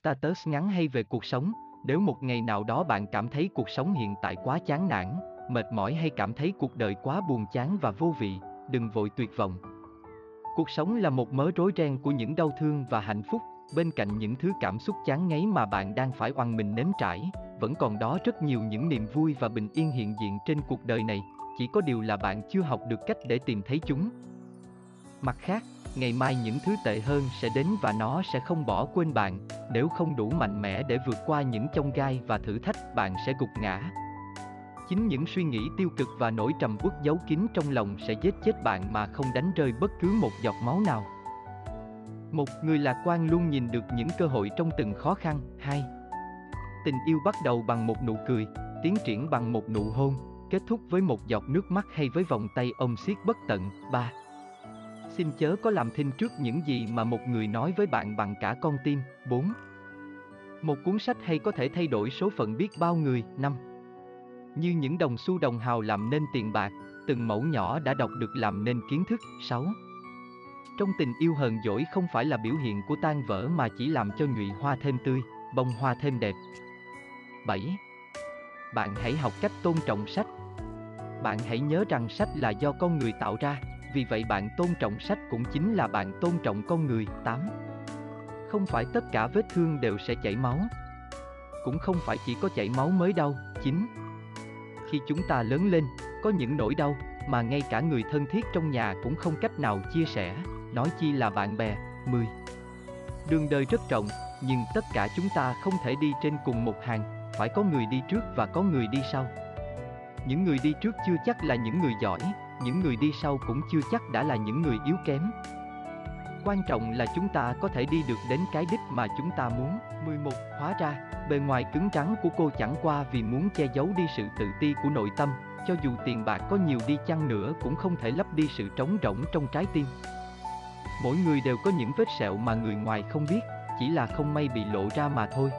status ngắn hay về cuộc sống, nếu một ngày nào đó bạn cảm thấy cuộc sống hiện tại quá chán nản, mệt mỏi hay cảm thấy cuộc đời quá buồn chán và vô vị, đừng vội tuyệt vọng. Cuộc sống là một mớ rối ren của những đau thương và hạnh phúc, bên cạnh những thứ cảm xúc chán ngấy mà bạn đang phải oằn mình nếm trải, vẫn còn đó rất nhiều những niềm vui và bình yên hiện diện trên cuộc đời này, chỉ có điều là bạn chưa học được cách để tìm thấy chúng. Mặt khác, ngày mai những thứ tệ hơn sẽ đến và nó sẽ không bỏ quên bạn, nếu không đủ mạnh mẽ để vượt qua những chông gai và thử thách bạn sẽ gục ngã. Chính những suy nghĩ tiêu cực và nỗi trầm uất giấu kín trong lòng sẽ giết chết bạn mà không đánh rơi bất cứ một giọt máu nào. Một người lạc quan luôn nhìn được những cơ hội trong từng khó khăn. Hai, Tình yêu bắt đầu bằng một nụ cười, tiến triển bằng một nụ hôn, kết thúc với một giọt nước mắt hay với vòng tay ôm siết bất tận. Ba, Xin chớ có làm thinh trước những gì mà một người nói với bạn bằng cả con tim. 4. Một cuốn sách hay có thể thay đổi số phận biết bao người. 5. Như những đồng xu đồng hào làm nên tiền bạc, từng mẫu nhỏ đã đọc được làm nên kiến thức. 6. Trong tình yêu hờn dỗi không phải là biểu hiện của tan vỡ mà chỉ làm cho nhụy hoa thêm tươi, bông hoa thêm đẹp. 7. Bạn hãy học cách tôn trọng sách. Bạn hãy nhớ rằng sách là do con người tạo ra, vì vậy bạn tôn trọng sách cũng chính là bạn tôn trọng con người. 8. Không phải tất cả vết thương đều sẽ chảy máu. Cũng không phải chỉ có chảy máu mới đau. 9. Khi chúng ta lớn lên, có những nỗi đau mà ngay cả người thân thiết trong nhà cũng không cách nào chia sẻ, nói chi là bạn bè. 10. Đường đời rất rộng, nhưng tất cả chúng ta không thể đi trên cùng một hàng, phải có người đi trước và có người đi sau. Những người đi trước chưa chắc là những người giỏi, những người đi sau cũng chưa chắc đã là những người yếu kém. Quan trọng là chúng ta có thể đi được đến cái đích mà chúng ta muốn. 11. Hóa ra, bề ngoài cứng trắng của cô chẳng qua vì muốn che giấu đi sự tự ti của nội tâm, cho dù tiền bạc có nhiều đi chăng nữa cũng không thể lấp đi sự trống rỗng trong trái tim. Mỗi người đều có những vết sẹo mà người ngoài không biết, chỉ là không may bị lộ ra mà thôi.